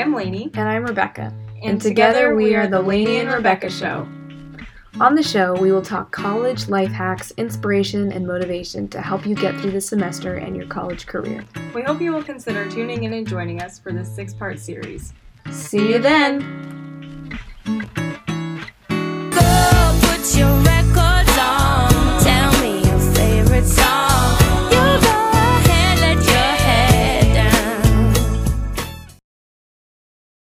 I'm Laney. And I'm Rebekah. And, and together we are the Laney and Rebekah Show. On the show, we will talk college life hacks, inspiration, and motivation to help you get through the semester and your college career. We hope you will consider tuning in and joining us for this six part series. See you then!